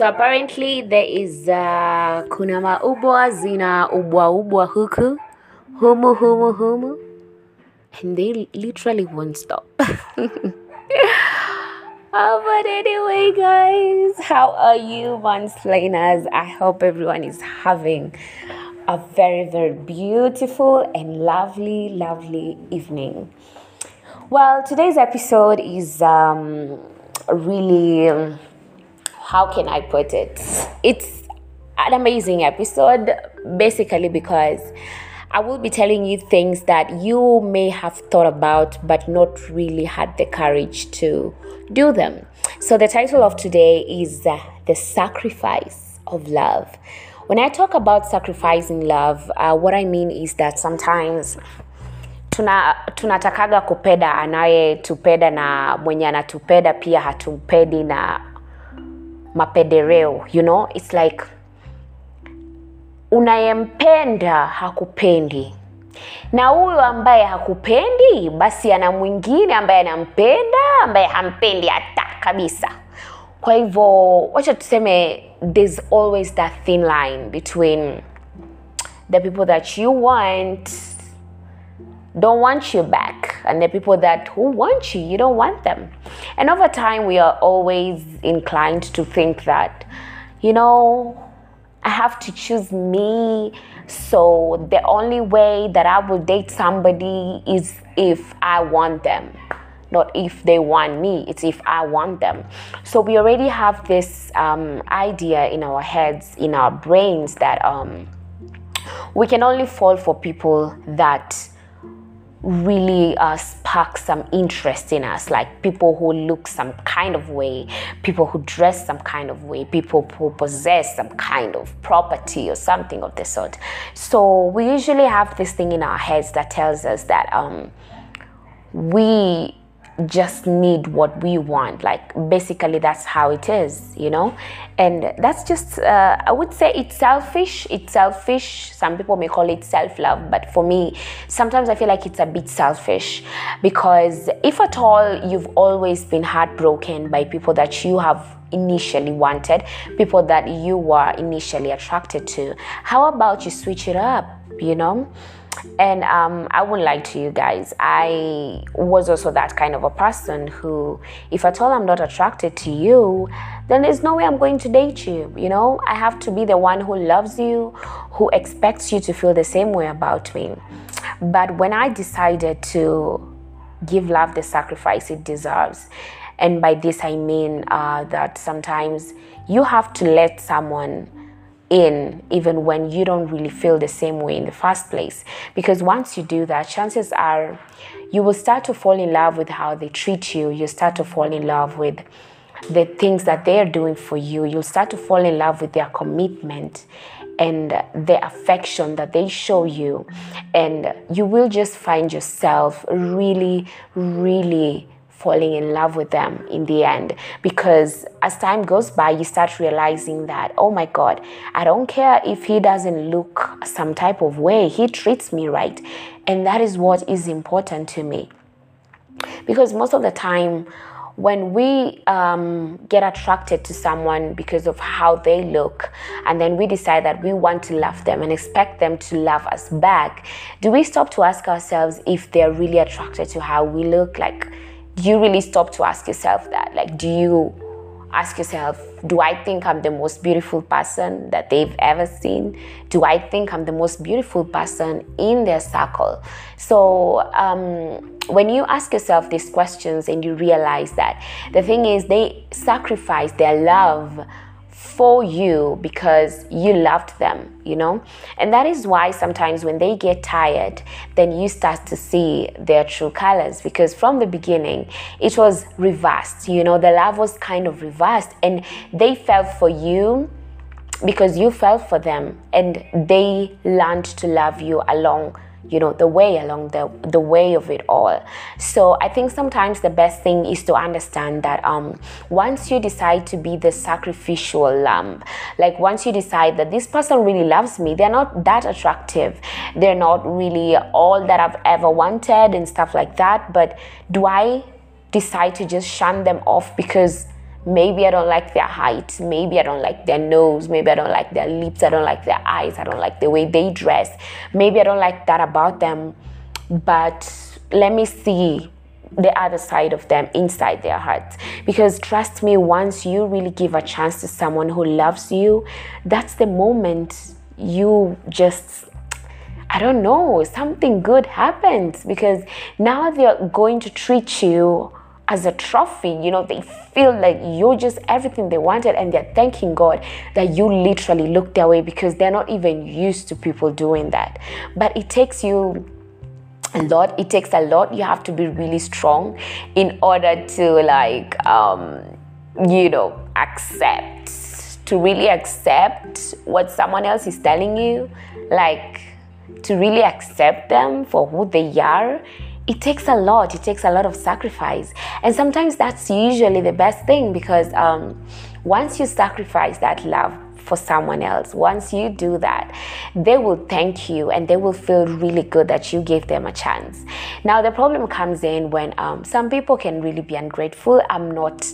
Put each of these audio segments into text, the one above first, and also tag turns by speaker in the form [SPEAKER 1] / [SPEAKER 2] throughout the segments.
[SPEAKER 1] So apparently there is uh, kuna maubwa zina ubwa ubwa huku humu humu humu and they literally won't stop. Oh, but anyway, guys, how are you, mansplainers? I hope everyone is having a very, very beautiful and lovely, lovely evening. Well, today's episode is um, really, um, how can I put it? It's an amazing episode, basically because I will be telling you things that you may have thought about but not really had the courage to do them. So, the title of today is uh, The Sacrifice of Love. When I talk about sacrificing love, uh, what I mean is that sometimes tuna tunatakaga kupenda anayetupenda na mwenye anatupenda pia hatumpedi na mapedereo you know? It's like unayempenda hakupendi. Na huyo ambaye hakupendi basi ana mwingine ambaye anampenda ambaye hampendi hata kabisa. Kwa hivyo wacha tuseme there's always that thin line between the people that you want don't want you back and the people that who want you you don't want them. And over time we are always inclined to think that you know i have to choose me. So the only way that i will date somebody is if i want them not if they want me. It's if i want them. So we already have this um, idea in our heads in our brains that um, we can only fall for people that really uh, spark some interest in us like people who look some kind of way people who dress some kind of way people who possess some kind of property or something of the sort. So we usually have this thing in our heads that tells us that um, we just need what we want. Like basically that's how it is you know? And that's just uh, i would say it's selfish. It's selfish. Some people may call it self-love but for me sometimes i feel like it's a bit selfish because if at all you've always been heartbroken by people that you have initially wanted people that you were initially attracted to. How about you switch it up you know and um, I won't lie to you guys, I was also that kind of a person who, if at all I'm not attracted to you, then there's no way I'm going to date you. You know, I have to be the one who loves you, who expects you to feel the same way about me. But when I decided to give love the sacrifice it deserves, and by this I mean uh, that sometimes you have to let someone in even when you don't really feel the same way in the first place. Because once you do that, chances are you will start to fall in love with how they treat you. You start to fall in love with the things that they're doing for you. You'll start to fall in love with their commitment and the affection that they show you. And you will just find yourself really, really falling in love with them in the end. Because as time goes by you start realizing that oh my god i don't care if he doesn't look some type of way he treats me right. And that is what is important to me. Because most of the time when we um, get attracted to someone because of how they look and then we decide that we want to love them and expect them to love us back do we stop to ask ourselves if they're really attracted to how we look? Like you really stop to ask yourself that? Like do you ask yourself do i think i'm the most beautiful person that they've ever seen? Do i think i'm the most beautiful person in their circle? So um, when you ask yourself these questions and you realize that the thing is they sacrifice their love for you because you loved them, you know? And that is why sometimes when they get tired, then you start to see their true colors because from the beginning it was reversed, you know, the love was kind of reversed and they fell for you because you fell for them and they learned to love you along you know the way along the the way of it all. So i think sometimes the best thing is to understand that um once you decide to be the sacrificial lamb like once you decide that this person really loves me they're not that attractive. They're not really all that i've ever wanted and stuff like that. But do i decide to just shun them off because Maybe I don't like their height. Maybe I don't like their nose. Maybe I don't like their lips. I don't like their eyes. I don't like the way they dress. Maybe I don't like that about them. But let me see the other side of them inside their hearts. Because trust me, once you really give a chance to someone who loves you, that's the moment you just I don't know, something good happens because now they're going to treat you as a trophy. You know, they feel like you're just everything they wanted and they're thanking God that you literally looked their way because they're not even used to people doing that. But it takes you a lot it takes a lot you have to be really strong in order to like um you know accept to really accept what someone else is telling you like to really accept them for who they are it takes a lot it takes a lot of sacrifice. And sometimes that's usually the best thing because um, once you sacrifice that love for someone else once you do that they will thank you and they will feel really good that you gave them a chance. Now the problem comes in when um, some people can really be ungrateful. I'm not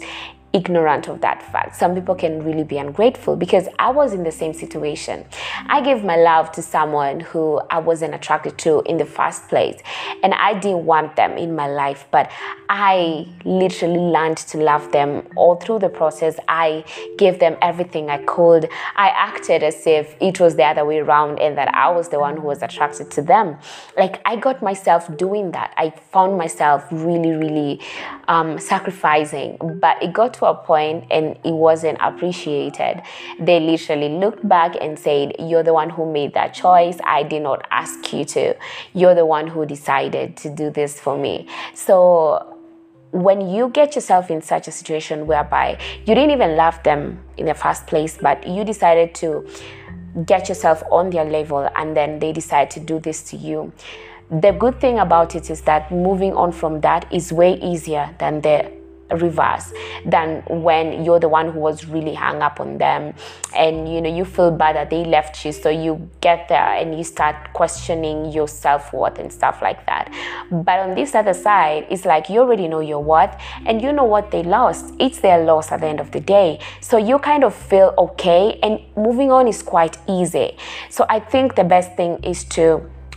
[SPEAKER 1] ignorant of that fact. Some people can really be ungrateful because I was in the same situation. I gave my love to someone who I wasn't attracted to in the first place, and I didn't want them in my life, but I literally learned to love them all through the process. I gave them everything I could. I acted as if it was the other way around and that I was the one who was attracted to them. Like I got myself doing that. I found myself really, really um, sacrificing, but it got a point and it wasn't appreciated. They literally looked back and said, You're the one who made that choice. I did not ask you to. You're the one who decided to do this for me. So, when you get yourself in such a situation whereby you didn't even love them in the first place, but you decided to get yourself on their level and then they decide to do this to you. The good thing about it is that moving on from that is way easier than the reverse than when you're the one who was really hung up on them. And you know you feel bad that they left you so you get there and you start questioning your self-worth and stuff like that. But on this other side it's like you already know your worth and you know what they lost. It's their loss at the end of the day. So you kind of feel okay and moving on is quite easy. So i think the best thing is to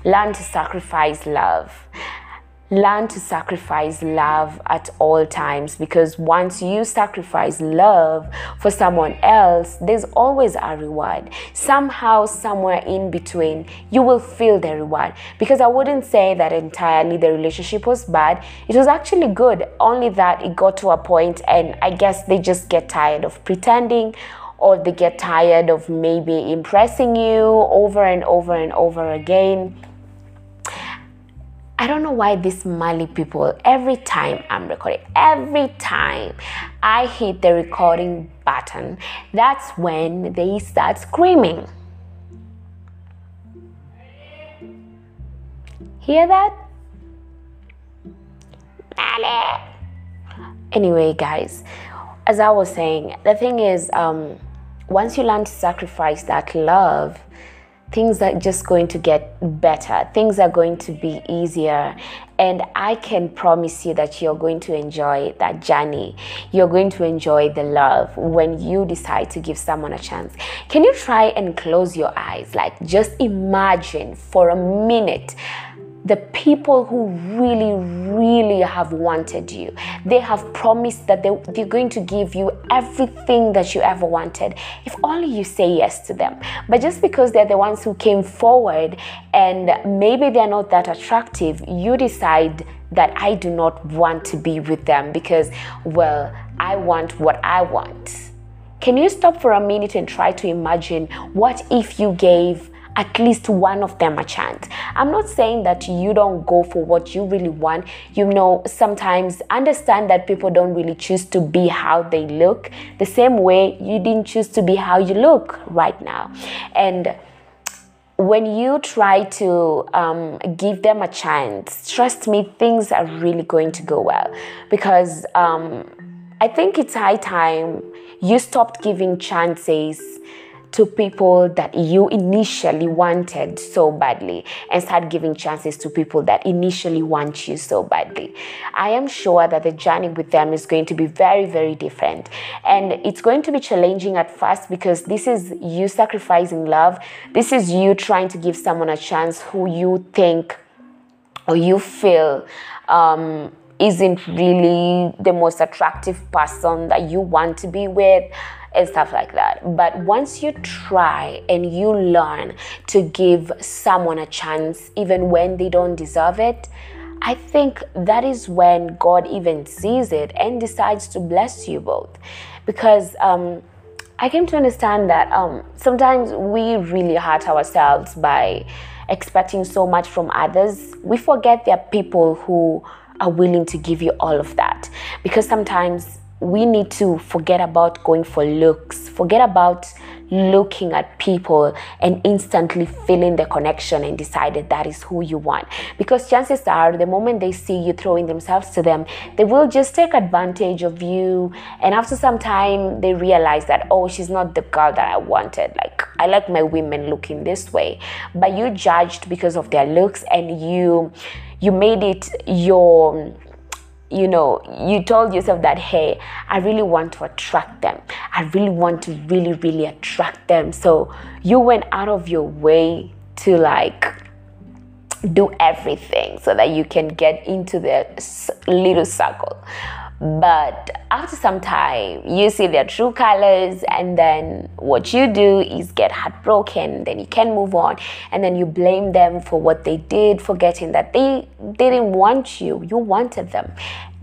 [SPEAKER 1] learn to sacrifice love learn to sacrifice love at all times because once you sacrifice love for someone else, there's always a reward. Somehow, somewhere in between, you will feel the reward. Because I wouldn't say that entirely the relationship was bad, it was actually good, only that it got to a point, and I guess they just get tired of pretending or they get tired of maybe impressing you over and over and over again I don't know why these Mali people, every time I'm recording, every time I hit the recording button, that's when they start screaming. Hear that? Mali. Anyway, guys, as I was saying, the thing is, um, once you learn to sacrifice that love, things are just going to get better. Things are going to be easier. And I can promise you that you're going to enjoy that journey. You're going to enjoy the love when you decide to give someone a chance. Can you try and close your eyes? Like, just imagine for a minute the people who really, really have wanted you. They have promised that they, they're going to give you everything that you ever wanted if only you say yes to them. But just because they're the ones who came forward and maybe they're not that attractive, you decide that I do not want to be with them because, well, I want what I want. Can you stop for a minute and try to imagine what if you gave at least one of them a chance. I'm not saying that you don't go for what you really want. You know, sometimes understand that people don't really choose to be how they look the same way you didn't choose to be how you look right now. And when you try to um, give them a chance, trust me, things are really going to go well because um, I think it's high time you stopped giving chances to people that you initially wanted so badly and start giving chances to people that initially want you so badly. I am sure that the journey with them is going to be very, very different. And it's going to be challenging at first because this is you sacrificing love. This is you trying to give someone a chance who you think or you feel um, isn't really the most attractive person that you want to be with and stuff like that. But once you try and you learn to give someone a chance, even when they don't deserve it, I think that is when God even sees it and decides to bless you both. Because um, I came to understand that um, sometimes we really hurt ourselves by expecting so much from others. We forget there are people who are willing to give you all of that. Because sometimes we need to forget about going for looks, forget about looking at people and instantly feeling the connection and decided that is who you want. Because chances are, the moment they see you throwing themselves to them, they will just take advantage of you. And after some time, they realize that, oh, she's not the girl that I wanted. Like, I like my women looking this way. But you judged because of their looks and you you made it your you know, you told yourself that, hey, I really want to attract them. I really want to really, really attract them. So you went out of your way to like do everything so that you can get into the little circle. But after some time, you see their true colors, and then what you do is get heartbroken. Then you can move on, and then you blame them for what they did, forgetting that they, didn't want you, you wanted them,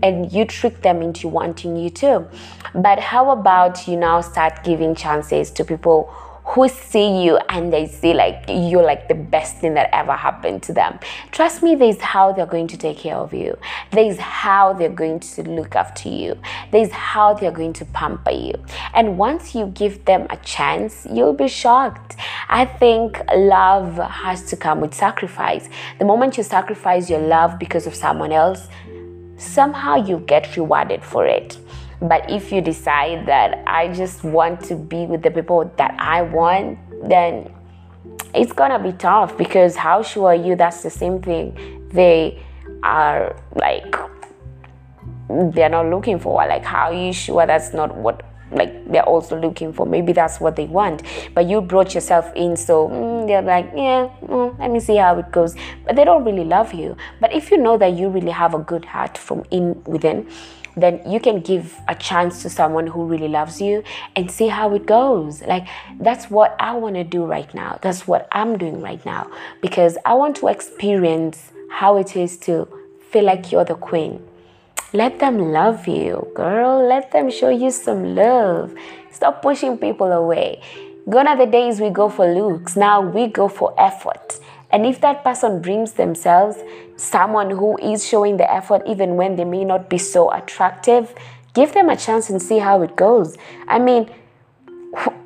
[SPEAKER 1] and you tricked them into wanting you too. But how about you now start giving chances to people? Who see you and they see like you're like the best thing that ever happened to them. Trust me, there's how they're going to take care of you. There's how they're going to look after you. There's how they're going to pamper you. And once you give them a chance, you'll be shocked. I think love has to come with sacrifice. The moment you sacrifice your love because of someone else, somehow you get rewarded for it. But if you decide that I just want to be with the people that I want, then it's gonna be tough because how sure are you? That's the same thing. They are like they're not looking for like how are you sure? That's not what like they're also looking for. Maybe that's what they want. But you brought yourself in so mm, they're like yeah mm, let me see how it goes. But they don't really love you. But if you know that you really have a good heart from in within then you can give a chance to someone who really loves you and see how it goes. Like, that's what I want to do right now. That's what I'm doing right now because I want to experience how it is to feel like you're the queen. Let them love you, girl. Let them show you some love. Stop pushing people away. Gone are the days we go for looks. Now we go for effort. And if that person brings themselves someone who is showing the effort even when they may not be so attractive, give them a chance and see how it goes. I mean,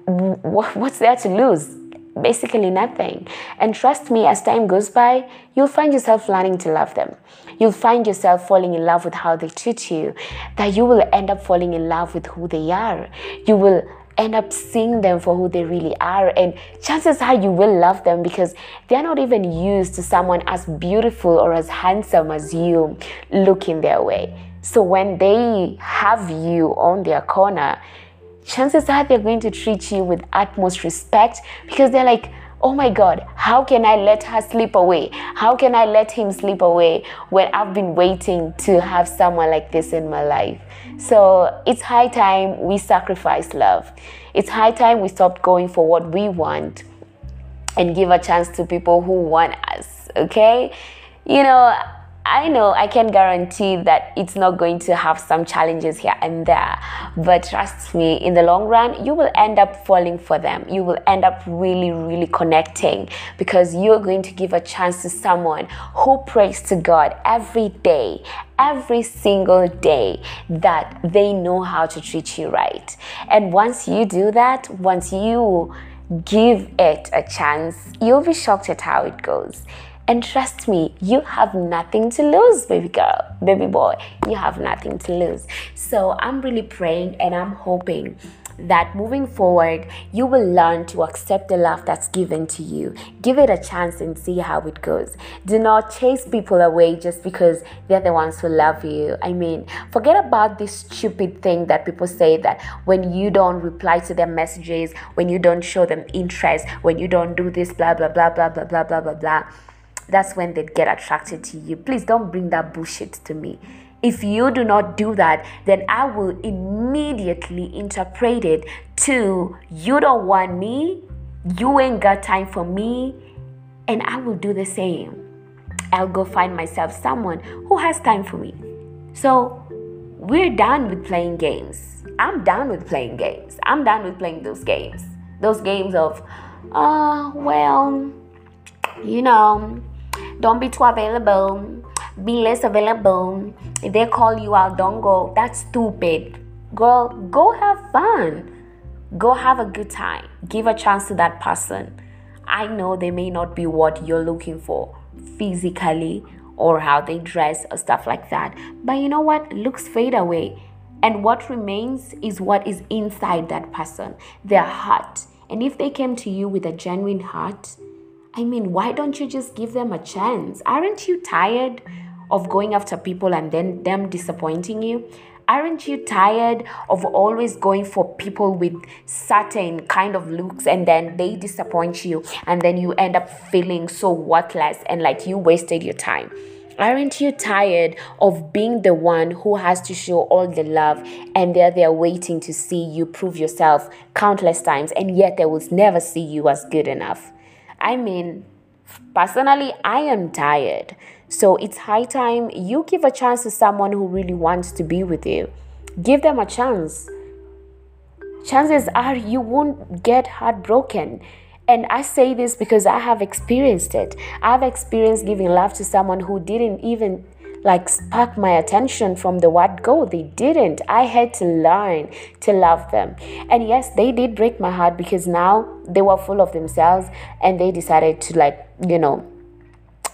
[SPEAKER 1] what's there to lose? Basically, nothing. And trust me, as time goes by, you'll find yourself learning to love them. You'll find yourself falling in love with how they treat you, that you will end up falling in love with who they are. You will end up seeing them for who they really are. And chances are you will love them because they're not even used to someone as beautiful or as handsome as you looking their way. So when they have you on their corner, chances are they're going to treat you with utmost respect because they're like, oh my God, how can I let her slip away? How can I let him slip away when I've been waiting to have someone like this in my life? So it's high time we sacrifice love. It's high time we stop going for what we want and give a chance to people who want us, okay? You know, I know I can guarantee that it's not going to have some challenges here and there, but trust me, in the long run, you will end up falling for them. You will end up really, really connecting because you're going to give a chance to someone who prays to God every day, every single day that they know how to treat you right. And once you do that, once you give it a chance, you'll be shocked at how it goes. And trust me, you have nothing to lose, baby girl, baby boy. You have nothing to lose. So I'm really praying and I'm hoping that moving forward, you will learn to accept the love that's given to you. Give it a chance and see how it goes. Do not chase people away just because they're the ones who love you. I mean, forget about this stupid thing that people say that when you don't reply to their messages, when you don't show them interest, when you don't do this, blah, blah, blah, blah, blah, blah, blah, blah, blah. That's when they get attracted to you. Please don't bring that bullshit to me. If you do not do that, then I will immediately interpret it to you don't want me, you ain't got time for me, and I will do the same. I'll go find myself someone who has time for me. So we're done with playing games. I'm done with playing games. I'm done with playing those games. Those games of, uh, well, you know, don't be too available be less available. If they call you out, don't go. That's stupid. Girl, go have fun. Go have a good time. Give a chance to that person. I know they may not be what you're looking for physically or how they dress or stuff like that. But you know what? Looks fade away. And what remains is what is inside that person, their heart. And if they came to you with a genuine heart, I mean, why don't you just give them a chance? Aren't you tired of going after people and then them disappointing you? Aren't you tired of always going for people with certain kind of looks and then they disappoint you and then you end up feeling so worthless and like you wasted your time? Aren't you tired of being the one who has to show all the love and they're there waiting to see you prove yourself countless times and yet they will never see you as good enough? I mean, personally, I am tired. So it's high time you give a chance to someone who really wants to be with you. Give them a chance. Chances are you won't get heartbroken. And I say this because I have experienced it. I've experienced giving love to someone who didn't even like spark my attention from the word go. They didn't. I had to learn to love them. And yes, they did break my heart because now they were full of themselves and they decided to like, you know,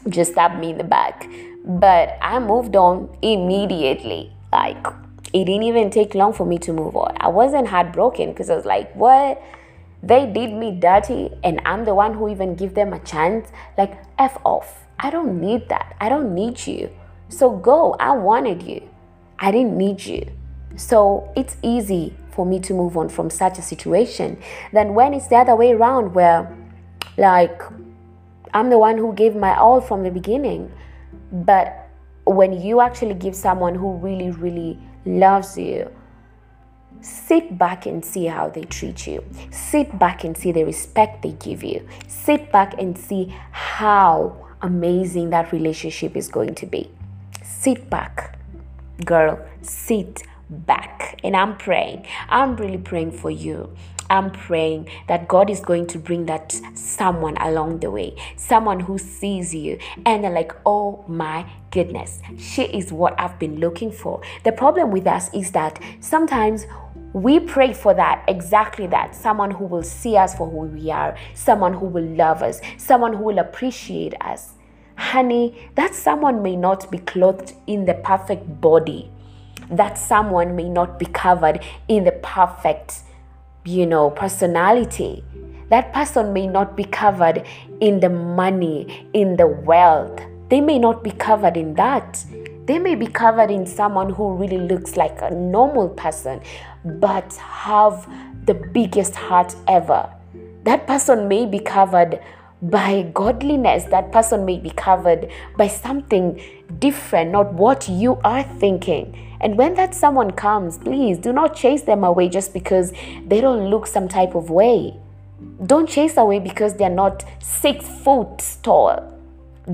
[SPEAKER 1] just stab me in the back. But I moved on immediately. Like it didn't even take long for me to move on. I wasn't heartbroken because I was like, what? They did me dirty and I'm the one who even give them a chance. Like F off. I don't need that. I don't need you. So go. I wanted you. I didn't need you. So it's easy for me to move on from such a situation than when it's the other way around where like I'm the one who gave my all from the beginning. But when you actually give someone who really, really loves you, sit back and see how they treat you. Sit back and see the respect they give you. Sit back and see how amazing that relationship is going to be. Sit back, girl, sit back. And I'm praying, I'm really praying for you. I'm praying that God is going to bring that someone along the way, someone who sees you and they're like, oh my goodness, she is what I've been looking for. The problem with us is that sometimes we pray for that, exactly that. Someone who will see us for who we are, someone who will love us, someone who will appreciate us. Honey, that someone may not be clothed in the perfect body. That someone may not be covered in the perfect, you know, personality. That person may not be covered in the money, in the wealth. They may not be covered in that. They may be covered in someone who really looks like a normal person, but have the biggest heart ever. That person may be covered by godliness, that person may be covered by something different, not what you are thinking. And when that someone comes, please do not chase them away just because they don't look some type of way. Don't chase away because they're not six foot tall.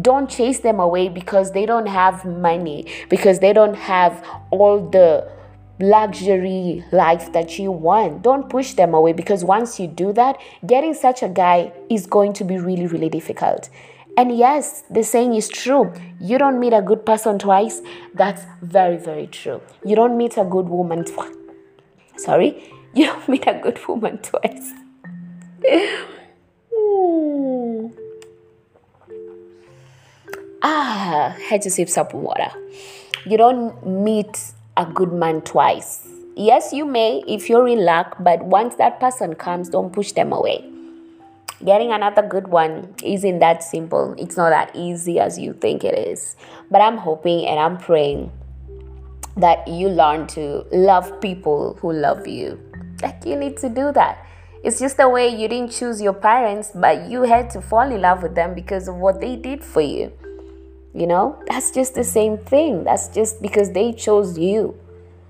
[SPEAKER 1] Don't chase them away because they don't have money, because they don't have all the luxury life that you want. Don't push them away because once you do that, getting such a guy is going to be really, really difficult. And yes, the saying is true. You don't meet a good person twice. That's very, very true. You don't meet a good woman twice. Sorry, you don't meet a good woman twice. Ah, had to sip some water. You don't meet a good man twice. Yes, you may if you're in luck, but once that person comes, don't push them away. Getting another good one isn't that simple. It's not that easy as you think it is. But I'm hoping and I'm praying that you learn to love people who love you. Like you need to do that. It's just the way you didn't choose your parents, but you had to fall in love with them because of what they did for you. You know, that's just the same thing. That's just because they chose you.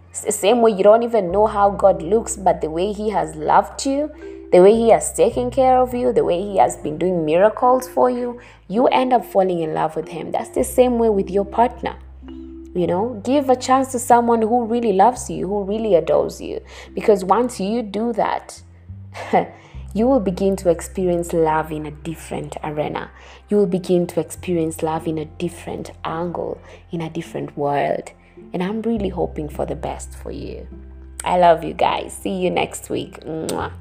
[SPEAKER 1] It's the same way you don't even know how God looks, but the way He has loved you, the way He has taken care of you, the way He has been doing miracles for you, you end up falling in love with Him. That's the same way with your partner. You know, give a chance to someone who really loves you, who really adores you. Because once you do that, you will begin to experience love in a different arena. You will begin to experience love in a different angle, in a different world. And I'm really hoping for the best for you. I love you guys. See you next week. Mwah.